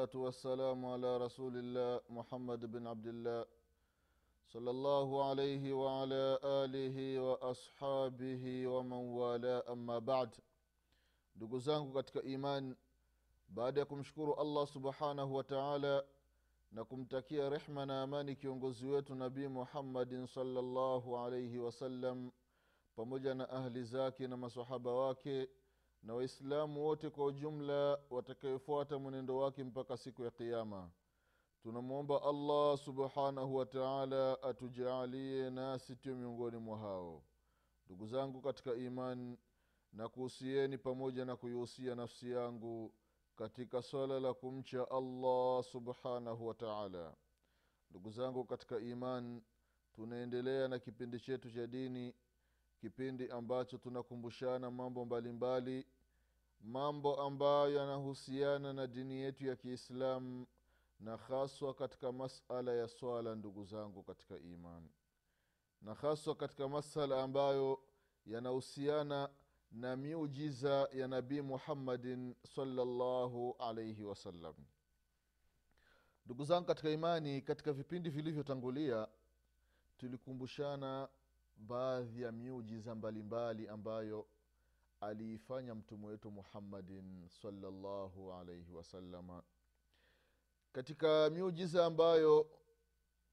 والصلاة والسلام على رسول الله محمد بن عبد الله صلى الله عليه وعلى آله وأصحابه ومن والاه أما بعد ndugu zangu katika iman baada ya kumshukuru allah subhanahu wa taala na kumtakia rehma na amani kiongozi wetu nabii muhammadin salllahu alaihi wasallam pamoja na ahli zake na masahaba wake na waislamu wote kwa ujumla watakayefuata mwenendo wake mpaka siku ya qiama tunamwomba allah subhanahu wa taala atujaalie nasi tio miongoni mwa hao. Ndugu zangu katika imani na kuhusieni pamoja na kuihusia nafsi yangu katika swala la kumcha allah subhanahu wa taala. Ndugu zangu katika iman tunaendelea na kipindi chetu cha dini kipindi ambacho tunakumbushana mambo mbalimbali mbali, mambo ambayo yanahusiana na dini yetu ya kiislamu na haswa katika masala ya swala ndugu zangu katika imani. Na haswa katika masala ambayo yanahusiana na miujiza ya nabii muhammadin salllahu alaihi wasallam. Ndugu zangu katika imani katika vipindi vilivyotangulia tulikumbushana baadhi ya miujiza mbalimbali ambayo aliifanya mtume wetu muhammadin salllahu alaihi wasalama katika miujiza ambayo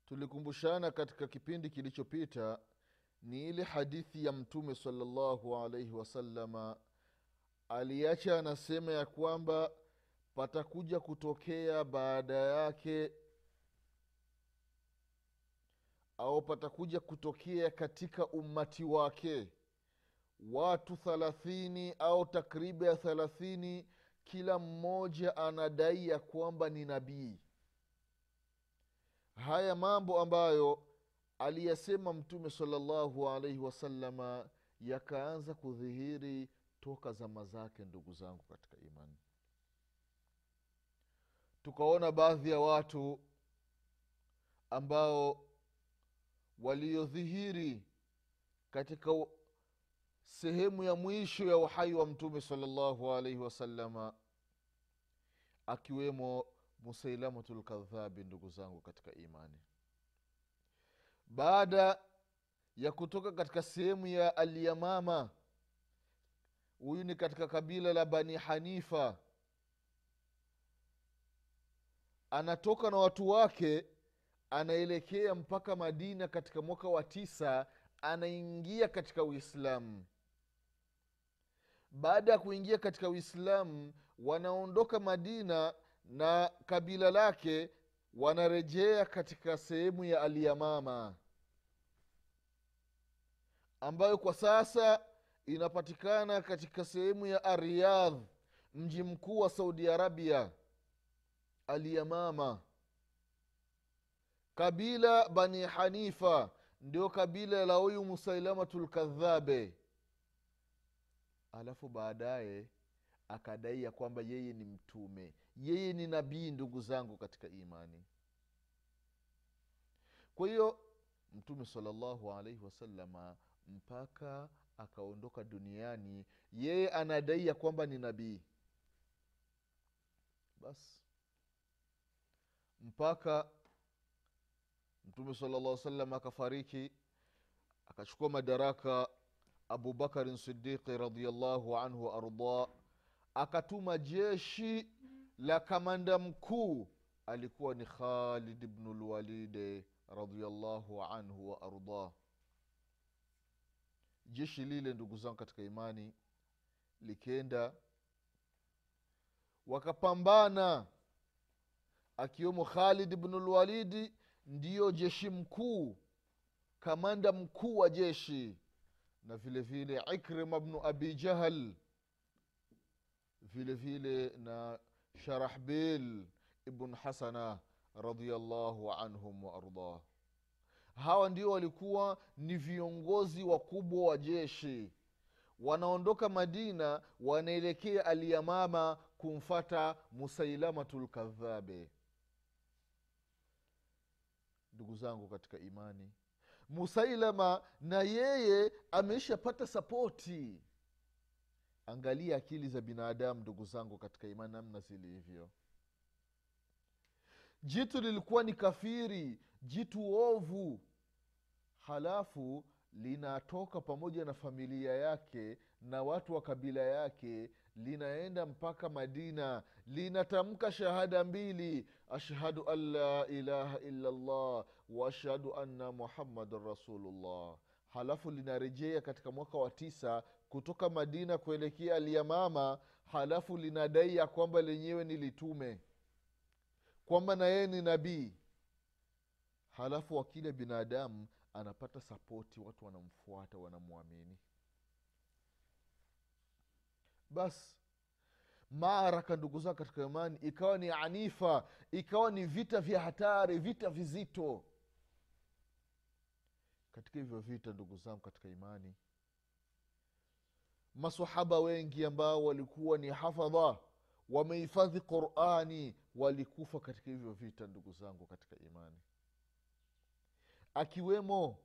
tulikumbushana katika kipindi kilichopita ni ile hadithi ya mtume salllahu alaihi wasalama aliacha anasema ya kwamba patakuja kutokea baada yake au patakuja kutokea katika ummati wake. Watu thalathini au takriba ya thalathini kila mmoja anadai ya kwamba ni nabii. Haya mambo ambayo aliyasema mtume salallahu alaihi wasalama yakaanza kudhihiri toka zama zake ndugu zangu katika imani. Tukaona baadhi ya watu ambao waliodhihiri katika sehemu ya mwisho ya uhai wa mtume salllahu alaihi wasalama akiwemo musailamatu lkadhabi ndugu zangu katika imani. Baada ya kutoka katika sehemu ya alyamama huyu ni katika kabila la bani hanifa anatoka na watu wake anaelekea mpaka madina katika mwaka wa tisa anaingia katika uislamu. Baada ya kuingia katika uislamu wanaondoka madina na kabila lake wanarejea katika sehemu ya aliyamama ambayo kwa sasa inapatikana katika sehemu ya ariyadh mji mkuu wa saudi arabia alyamama kabila bani hanifa ndio kabila la huyu musailamatu lkadhabe alafu baadaye akadai ya kwamba yeye ni mtume. Yeye ni nabii ndugu zangu katika imani. Kwa hiyo mtume salallahu alaihi wasalama mpaka akaondoka duniani yeye anadai ya kwamba ni nabii. Basi mpaka mtume salllah salam akafariki akachukua madaraka abubakarin sidiqi radiallahu anhu waardah akatuma jeshi la kamanda mkuu alikuwa ni khalid bnu lwalide radiallahu anhu waardah jeshi lile ndugu zangu katika imani likenda wakapambana akiwemo khalid bnu lwalidi ndiyo jeshi mkuu kamanda mkuu wa jeshi na vile vile ikrima bnu abi jahal vile vile na sharahbil ibn hasana radiallahu anhum waardah hawa ndio walikuwa ni viongozi wakubwa wa jeshi. Wanaondoka madina wanaelekea alyamama kumfata musailamatu lkadhabe ndugu zangu katika imani. Musailama na yeye ameshapata sapoti. Angalia akili za binadamu ndugu zangu katika imani namna zilivyo. Jitu lilikuwa ni kafiri jitu ovu. Halafu linatoka pamoja na familia yake na watu wa kabila yake linaenda mpaka madina linatamka shahada mbili. Ashhadu an la ilaha illallah wa ashhadu anna muhammadan rasulullah. Halafu linarejea katika mwaka wa tisa kutoka madina kuelekea alyamama halafu linadai ya kwamba lenyewe ni litume kwamba na yeye ni nabii. Halafu wakile binadamu anapata sapoti watu wanamfuata wanamwamini basi maaraka ndugu zao katika imani ikawa ni anifa ikawa ni vita vya hatari vita vizito. Katika hivyo vita ndugu zangu katika imani masahaba wengi ambao walikuwa ni hafadha wamehifadhi qurani walikufa katika hivyo vita ndugu zangu katika imani. Akiwemo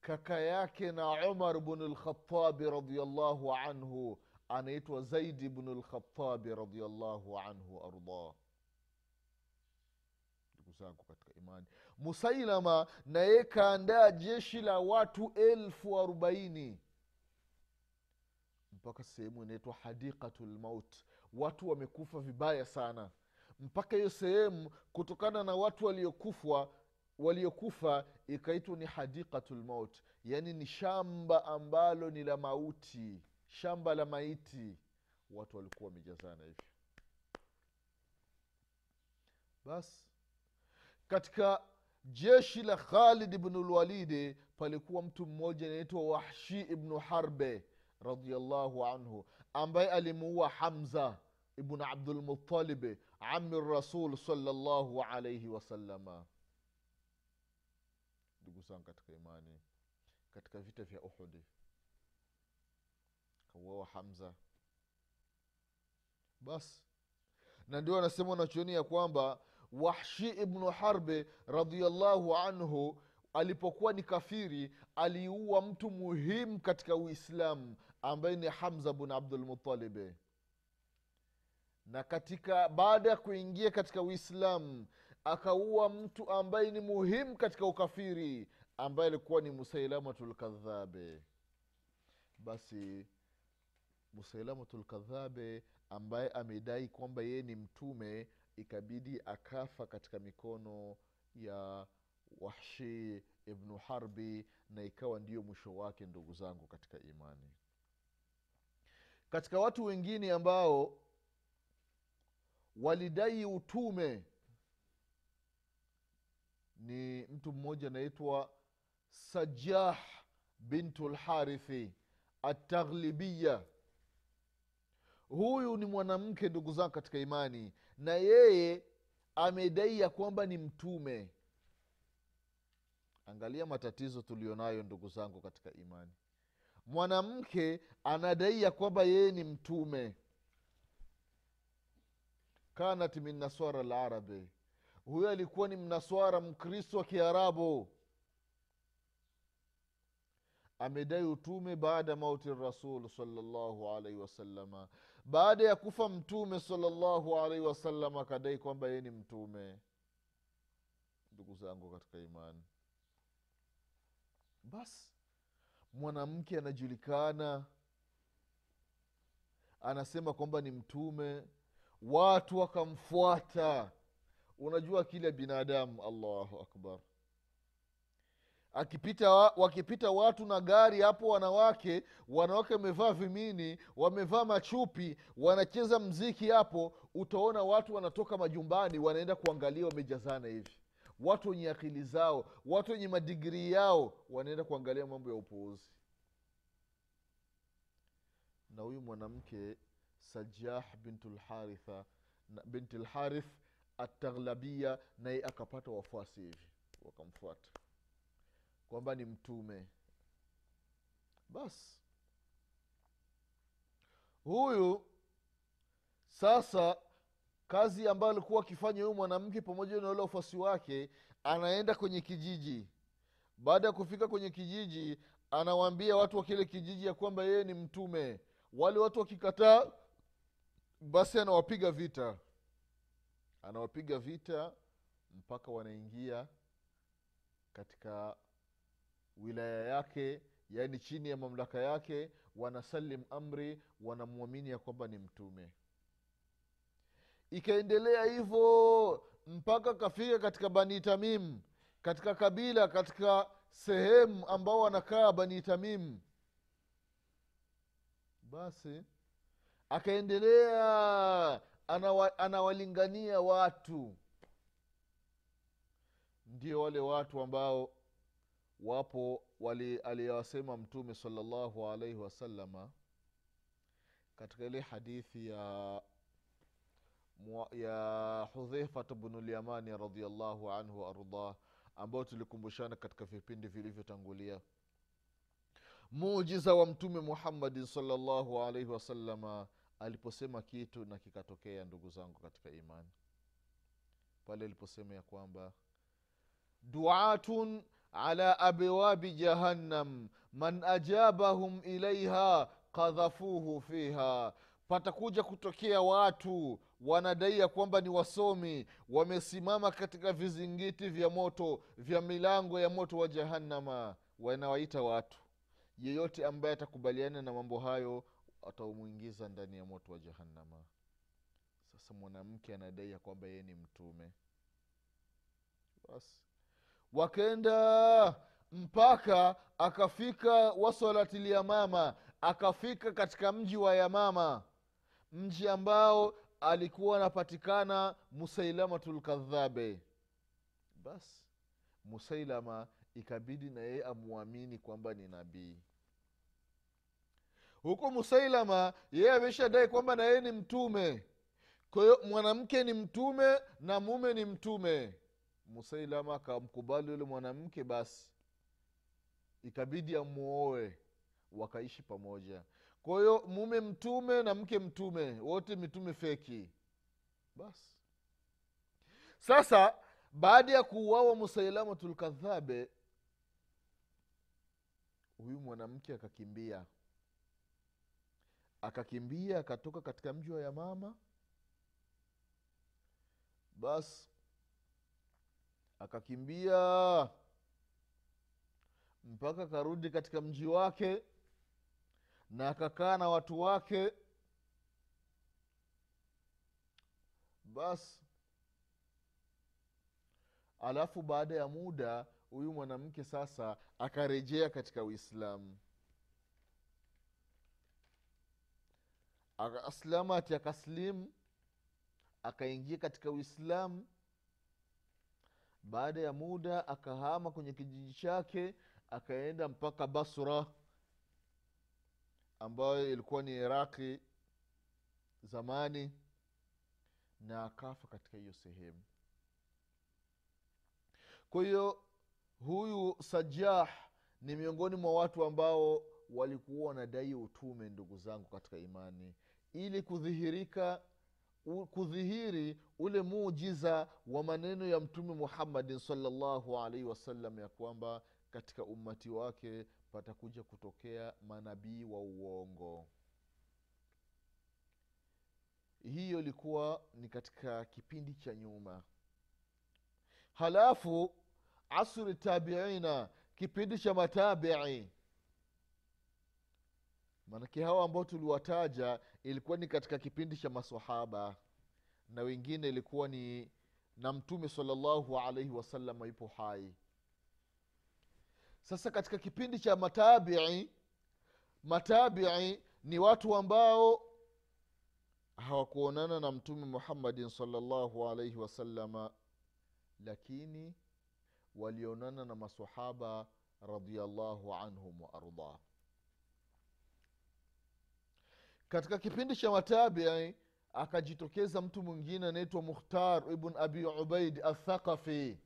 kaka yake na umar bnu lkhatabi radiallahu anhu anaitwa zaidi bnu lkhatabi radiallahu anhu ardah ndugu zangu katika imani. Musailama naye kaandaa jeshi la watu elfu arobaini. Mpaka sehemu inaitwa hadiqatu lmaut watu wamekufa vibaya sana. Mpaka hiyo sehemu kutokana na watu waliokufwa waliokufa ikaitwa ni hadiqatu lmaut yaani ni shamba ambalo ni la mauti shamba la maiti. Watu walikuwa wamejazana hivyo basi katika jeshi la khalid bnulwalidi palikuwa mtu mmoja anaitwa wahshi ibnu harbe radiallahu anhu ambaye alimuua hamza ibnu abdulmutalibi ami rasul salllahu alaihi wasalama ndugu zangu katika imani katika vita vya uhudi kauawa hamza. Basi na ndio anasema wanachuoni ya kwamba wahshi ibnu harbe radiallahu anhu alipokuwa ni kafiri aliua mtu muhimu katika uislamu ambaye ni hamza bn abdulmutalibi na katika baada ya kuingia katika uislamu akaua mtu ambaye ni muhimu katika ukafiri ambaye alikuwa ni musailamatu lkadhabe basi musailamatu lkadhabe ambaye amedai kwamba yeye ni mtume ikabidi akafa katika mikono ya wahshi ibnu harbi na ikawa ndiyo mwisho wake ndugu zangu katika imani. Katika watu wengine ambao walidai utume ni mtu mmoja anaitwa sajah bintu lharithi ataghlibiya huyu ni mwanamke ndugu zangu katika imani na yeye amedai ya kwamba ni mtume. Angalia matatizo tulionayo ndugu zangu katika imani. Mwanamke anadai ya kwamba yeye ni mtume. Kanat min naswara larabi huyo alikuwa ni mnaswara mkristo wa kiarabu. Amedai utume baada mauti rasul salllahu alaihi wasalama baada ya kufa mtume salllahu alaihi wasallam akadai kwamba yeye ni mtume. Ndugu zangu katika imani. Basi mwanamke anajulikana anasema kwamba ni mtume. Watu wakamfuata. Unajua kile binadamu allahu akbar akipita wa, wakipita watu na gari hapo wanawake wanawake wamevaa vimini wamevaa machupi wanacheza mziki hapo utaona watu wanatoka majumbani wanaenda kuangalia wamejazana hivi. Watu wenye akili zao watu wenye madigrii yao wanaenda kuangalia mambo ya upuuzi. Na huyu mwanamke sajah bintu lharitha binti lharith ataghlabia naye akapata wafuasi hivi wakamfuata kwamba ni mtume. Basi huyu sasa kazi ambayo alikuwa akifanya huyu mwanamke pamoja na wale wafuasi wake anaenda kwenye kijiji. Baada ya kufika kwenye kijiji anawaambia watu wa kile kijiji ya kwamba yeye ni mtume. Wale watu wakikataa basi anawapiga vita. Anawapiga vita mpaka wanaingia katika wilaya yake yaani chini ya mamlaka yake wanasalim amri wanamwamini ya kwamba ni mtume. Ikaendelea hivyo mpaka kafika katika bani tamim katika kabila katika sehemu ambao wanakaa bani tamim. Basi akaendelea anawa, anawalingania watu. Ndio wale watu ambao wapo aliyowasema mtume salallahu alaihi wasalama katika ile hadithi ya ya hudhaifat bnulyamani radiallahu anhu waardah ambayo tulikumbushana katika vipindi vilivyotangulia. Muujiza wa mtume muhammadin salllahu alaihi wasalama aliposema kitu na kikatokea ndugu zangu katika imani. Pale aliposema ya kwamba duatun ala abwabi jahannam man ajabahum ilaiha kadhafuhu fiha. Patakuja kutokea watu wanadai ya kwamba ni wasomi wamesimama katika vizingiti vya moto vya milango ya moto wa jahannama wanawaita watu. Yeyote ambaye atakubaliana na mambo hayo ataumwingiza ndani ya moto wa jahannama. Sasa mwanamke anadai ya kwamba yeye ni mtume. Basi wakaenda mpaka akafika wasolati lyamama akafika katika mji wa yamama mji ambao alikuwa anapatikana musailamatu lkadhabe basi musailama ikabidi na yeye amwamini kwamba ni nabii. Huku musailama yeye ameshadai kwamba na yeye ni mtume. Kwa hiyo mwanamke ni mtume na mume ni mtume musailama akamkubali yule mwanamke basi ikabidi amuoe wakaishi pamoja. Kwa hiyo mume mtume na mke mtume wote mitume feki. Basi. Sasa baada ya kuuawa musailamatulkadhabe huyu mwanamke akakimbia. Akakimbia akatoka katika mji wa yamama. Basi akakimbia. Mpaka akarudi katika mji wake na akakaa na watu wake. Basi alafu baada ya muda huyu mwanamke sasa akarejea katika uislamu. Aslamati akaslimu akaingia katika uislamu baada ya muda akahama kwenye kijiji chake akaenda mpaka basra ambayo ilikuwa ni iraqi zamani na akafa katika hiyo sehemu. Kwa hiyo huyu sajah ni miongoni mwa watu ambao walikuwa wanadai utume ndugu zangu katika imani. Ili kudhihirika kudhihiri ule muujiza wa maneno ya mtume muhammadin salllahu alaihi wasallam ya kwamba katika ummati wake patakuja kutokea manabii wa uongo. Hiyo ilikuwa ni katika kipindi cha nyuma. Halafu asri tabiina kipindi cha matabii. Maanake hawa ambao tuliwataja ilikuwa ni katika kipindi cha masahaba na wengine ilikuwa ni na mtume salllahu alaihi wasalama ipo hai. Sasa katika kipindi cha matabii matabii ni watu ambao hawakuonana na mtume muhammadin salllahu alaihi wasalama lakini walionana na masahaba radiallahu anhum waardah katika kipindi cha matabii akajitokeza mtu mwingine anaitwa mukhtar ibn abi ubaid athaqafi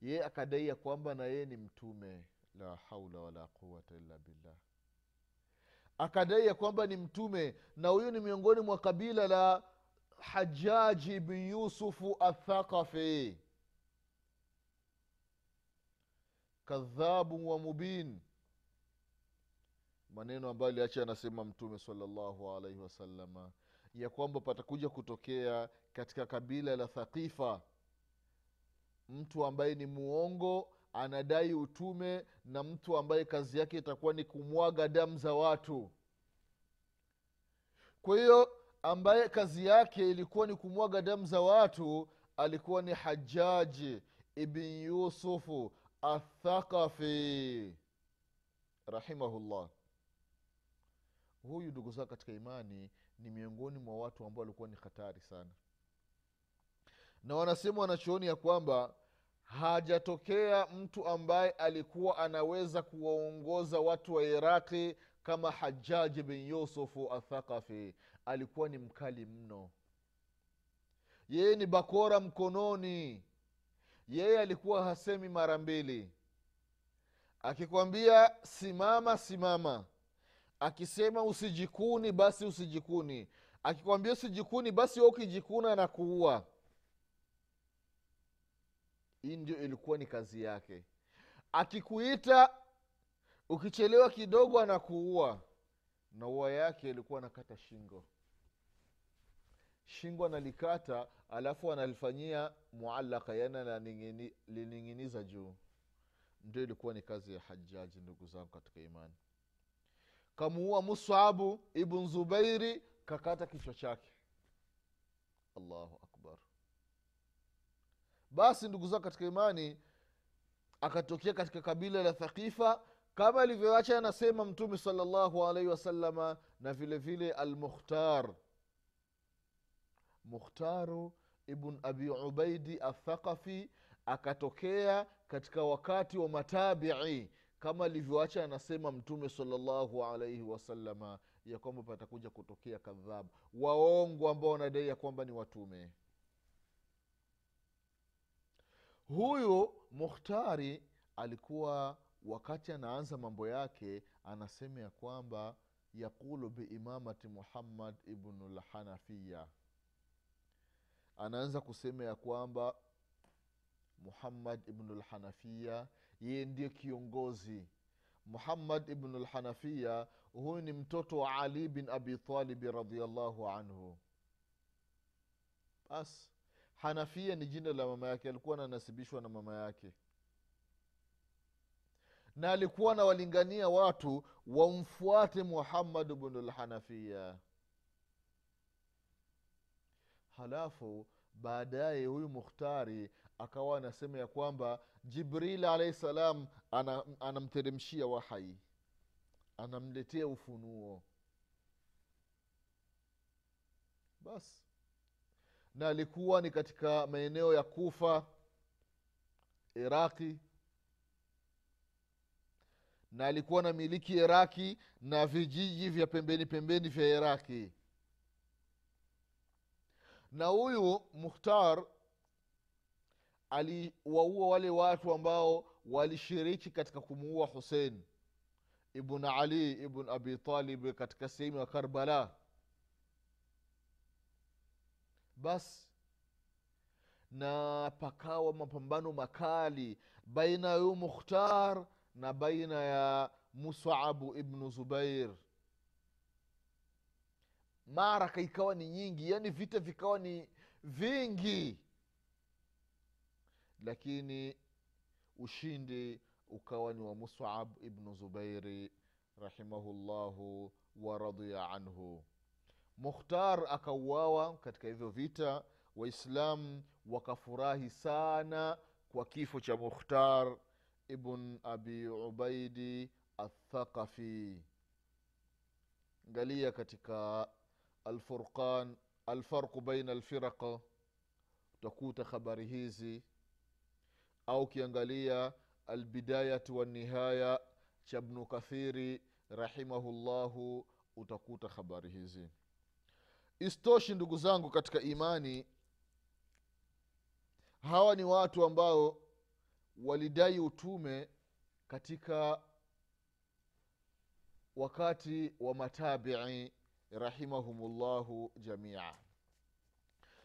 ye akadai ya kwamba na yeye ni mtume. La haula wala quwata illa billah. Akadai ya kwamba ni mtume na huyu ni miongoni mwa kabila la hajaji bin yusufu athaqafi kadhabu wa mubin maneno ambayo aliacha anasema mtume salllahu alaihi wasalama ya kwamba patakuja kutokea katika kabila la thaqifa mtu ambaye ni muongo anadai utume na mtu ambaye kazi yake itakuwa ni kumwaga damu za watu. Kwa hiyo ambaye kazi yake ilikuwa ni kumwaga damu za watu alikuwa ni hajaji ibn yusufu athaqafi rahimahullah huyu ndugu zao katika imani ni miongoni mwa watu ambao walikuwa ni hatari sana. Na wanasema wanachooni ya kwamba hajatokea mtu ambaye alikuwa anaweza kuwaongoza watu wa iraqi kama hajaji bin yusufu athaqafi alikuwa ni mkali mno. Yeye ni bakora mkononi. Yeye alikuwa hasemi mara mbili. Akikwambia simama simama akisema usijikuni basi usijikuni. Akikwambia usijikuni basi we ukijikuna na kuua. Hii ndio ilikuwa ni kazi yake. Akikuita ukichelewa kidogo anakuua. Na ua yake ilikuwa anakata shingo. Shingo analikata alafu analifanyia mualaka yani analining'iniza juu. Ndio ilikuwa ni kazi ya hajaji ndugu zangu katika imani kamuua musabu ibn zubairi kakata kichwa chake. Allahu akbar. Basi ndugu zao katika imani akatokea katika kabila la thaqifa kama alivyoacha anasema mtume salllahu alaihi wasalama na vile vile almukhtar. Mukhtaru ibn abi ubaidi athaqafi akatokea katika wakati wa matabii kama alivyoacha anasema mtume salllahu alaihi wasalama ya kwamba patakuja kutokea kadhabu waongo ambao wanadai ya kwamba ni watume. Huyu mukhtari alikuwa wakati anaanza mambo yake anasema ya kwamba yaqulu biimamati muhammad ibnu lhanafiya anaanza kusema ya kwamba muhammad ibnu lhanafiya yeye ndiyo kiongozi. Muhammad ibnu lhanafiya huyu ni mtoto wa ali bin abi talibi radiallahu anhu. Basi hanafia ni jina la mama yake alikuwa ananasibishwa na mama yake. Na alikuwa anawalingania watu wamfuate muhammad bnu lhanafia halafu baadaye huyu mukhtari akawa anasema ya kwamba jibril alahi salam anamteremshia ana wahai. Anamletea ufunuo. Basi na alikuwa ni katika maeneo ya kufa iraqi. Na alikuwa na miliki iraki na vijiji vya pembeni pembeni vya iraki na huyu mukhtar aliwaua wale watu ambao walishiriki katika kumuua husein ibn ali ibn abi talib katika sehemu ya karbala. Basi na pakawa mapambano makali baina ya huyu mukhtar na baina ya musabu ibnu zubair. Maraka ikawa ni nyingi yaani vita vikawa ni vingi lakini ushindi ukawa ni wa musab ibnu zubairi rahimahullahu waradhiya anhu. Mukhtar akauawa katika hivyo vita. Waislamu wakafurahi sana kwa kifo cha mukhtar ibn abi ubaidi athaqafi ngalia katika alfurqan alfarqu baina alfiraqa utakuta habari hizi au ukiangalia albidayatu wanihaya cha bnu kathiri rahimahullahu utakuta habari hizi. Istoshi ndugu zangu katika imani hawa ni watu ambao walidai utume katika wakati wa matabii rahimahumullahu jamia.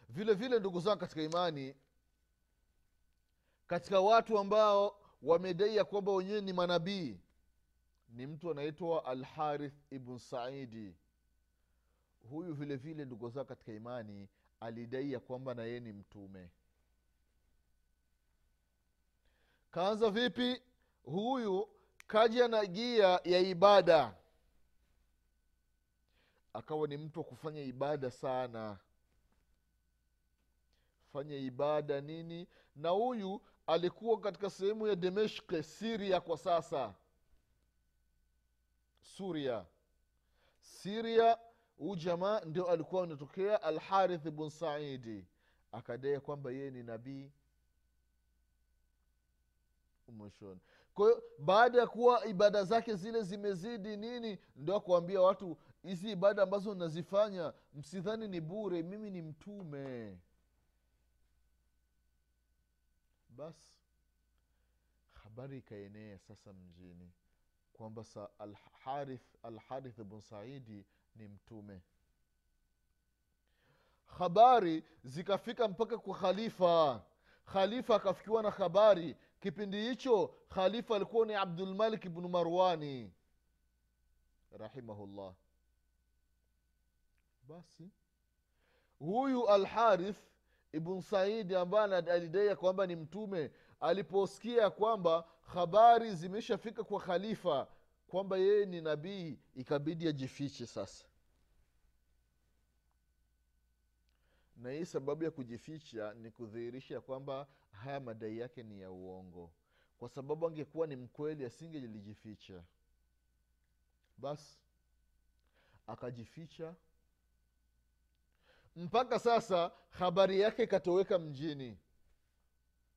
Vile vile ndugu zangu katika imani katika watu ambao wamedai ya kwamba wenyewe ni manabii. Ni mtu anaitwa alharith ibn saidi. Huyu vile vile ndugu zao katika imani alidai ya kwamba na yeye ni mtume. Kaanza vipi? Huyu kaja na gia ya ibada. Akawa ni mtu wa kufanya ibada sana. Fanya ibada nini? Na huyu alikuwa katika sehemu ya demeshke siria kwa sasa. Suria. Siria huu jamaa ndio alikuwa anatokea alharith bn saidi akadai kwamba yeye ni nabii. Mwishoni. Kwa baada ya kuwa ibada zake zile zimezidi nini ndo akuambia watu hizi ibada ambazo nazifanya msidhani ni bure mimi ni mtume basi habari ikaenea sasa mjini kwamba sa alharith alharith bn saidi ni mtume. Habari zikafika mpaka kwa khalifa. Khalifa akafikiwa na habari. Kipindi hicho khalifa alikuwa ni abdulmalik bnu marwani rahimahullah. Basi huyu alharith ibn saidi ambaye alidai kwamba ni mtume aliposikia kwamba habari zimeshafika kwa khalifa kwamba yeye ni nabii ikabidi ajifiche sasa. Na hii sababu ya kujificha ni kudhihirisha kwamba haya madai yake ni ya uongo. Kwa sababu angekuwa ni mkweli asingelijificha. Basi akajificha mpaka sasa habari yake ikatoweka mjini.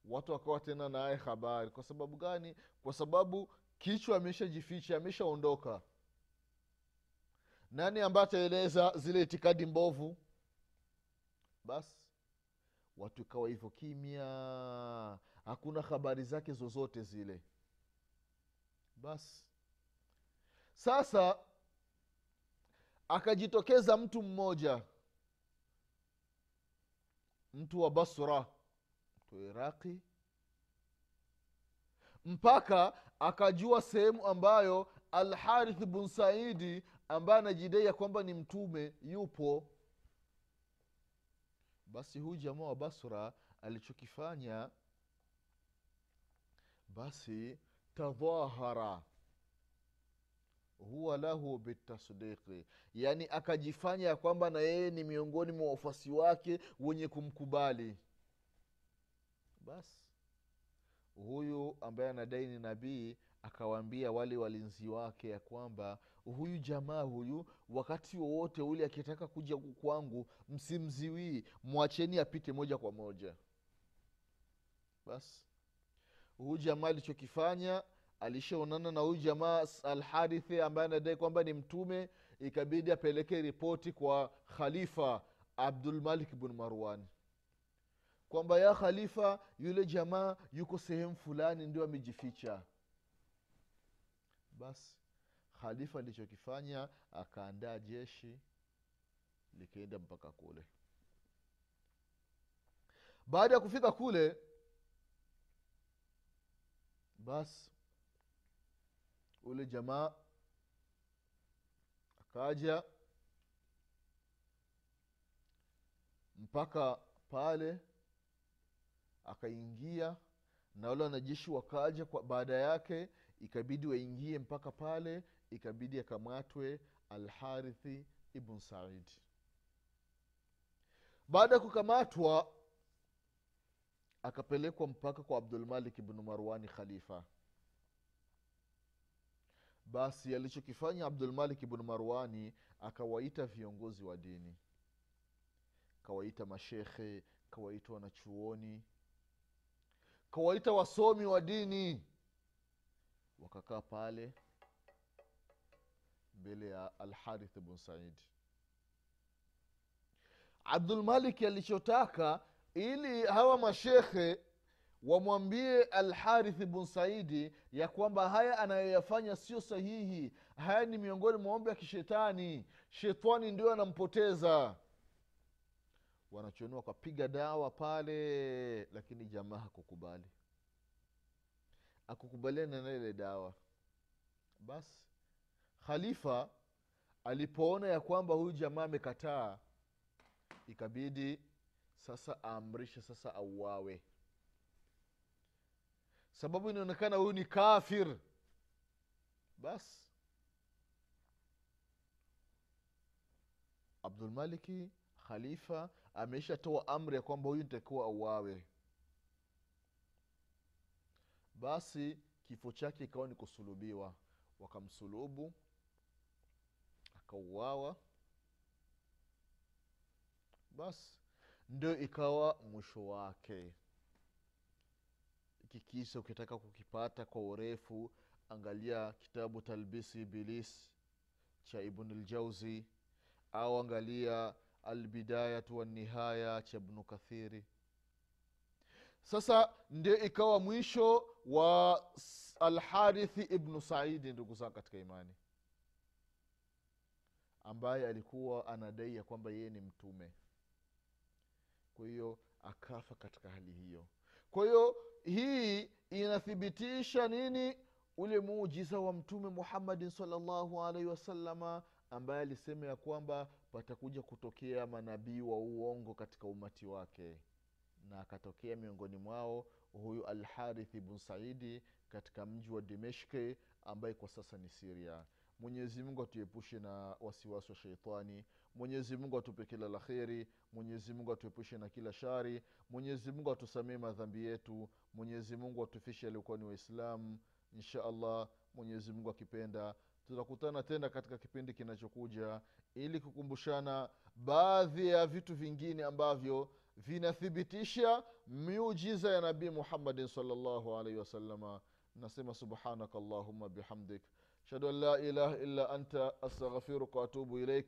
Watu wakawa tena naye habari. Kwa sababu gani? Kwa sababu kichwa ameshajificha ameshaondoka. Nani ambaye ataeleza zile itikadi mbovu? Basi watu ikawa hivyo kimya. Hakuna habari zake zozote zile. Basi sasa akajitokeza mtu mmoja mtu wa basra mtu wa iraqi. Mpaka akajua sehemu ambayo alharith bun saidi ambaye anajidai ya kwamba ni mtume yupo. Basi huyu jamaa wa basra alichokifanya basi tadhahara huwa lahu bitasdiqi. Yaani akajifanya ya kwamba na yeye ni miongoni mwa wafuasi wake wenye kumkubali. Basi huyu ambaye anadai ni nabii akawaambia wale walinzi wake ya kwamba huyu jamaa huyu wakati wowote ule akitaka kuja kwangu msimziwii. Mwacheni apite moja kwa moja. Basi huyu jamaa alichokifanya alishaonana na huyu jamaa alharithi ambaye anadai kwamba ni mtume ikabidi apeleke ripoti kwa khalifa abdulmalik bn marwan. Kwamba ya khalifa yule jamaa yuko sehemu fulani ndio amejificha. Basi khalifa alichokifanya akaandaa jeshi likaenda mpaka kule. Baada ya kufika kule basi ule jamaa akaja mpaka pale akaingia na wale wanajeshi wakaja kwa baada yake ikabidi waingie mpaka pale ikabidi akamatwe alharithi ibn saidi baada ya kukamatwa akapelekwa mpaka kwa abdulmalik ibnu marwani khalifa basi alichokifanya abdulmalik bnu marwani akawaita viongozi wa dini. Kawaita mashekhe kawaita wanachuoni kawaita wasomi wa dini. Wakakaa pale mbele ya alharith bn saidi abdulmaliki alichotaka ili hawa mashekhe wamwambie alharith bn saidi ya kwamba haya anayoyafanya sio sahihi. Haya ni miongoni mwa mambo ya kishetani. Shetani ndio anampoteza. Wanachonua wakapiga dawa pale lakini jamaa hakukubali. Akukubaliana na ile dawa. Basi khalifa alipoona ya kwamba huyu jamaa amekataa ikabidi sasa aamrishe sasa auawe sababu inaonekana huyu ni kafir. Basi abdulmaliki khalifa ameishatoa amri ya kwamba huyu nitakiwa auawe. Basi kifo chake ikawa ni kusulubiwa. Wakamsulubu akauawa. Basi ndio ikawa mwisho wake hiki kisa ukitaka kukipata kwa urefu angalia kitabu talbisi ibilis cha ibn ljauzi au angalia albidayatu wanihaya cha ibnu kathiri. Sasa ndio ikawa mwisho wa alharithi ibnu saidi ndugu zangu katika imani ambaye alikuwa anadai ya kwamba yeye ni mtume. Kwa hiyo akafa katika hali hiyo kwa hiyo hii inathibitisha nini? Ule muujiza wa mtume muhammadin salllahu alaihi wasalama ambaye alisema ya kwamba patakuja kutokea manabii wa uongo katika umati wake. Na akatokea miongoni mwao huyu alharith bn saidi katika mji wa dimeshki ambaye kwa sasa ni siria mwenyezi mungu atuepushe na wasiwasi wa sheitani mwenyezi mungu atupe kila la kheri mwenyezi mungu atuepushe na kila shari mwenyezi mungu atusamee madhambi yetu mwenyezi mungu atufishe aliokuwa ni waislamu insha allah mwenyezi akipenda. Tutakutana tena katika kipindi kinachokuja ili kukumbushana baadhi ya vitu vingine ambavyo vinathibitisha miujiza ya nabii muhammadin salllahu alaihi wasalama nasema subhanaka allahuma bihamdik. Ashhadu an la ilaha illa anta astaghfiruka waatubu ilaik